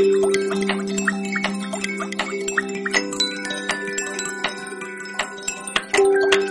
Música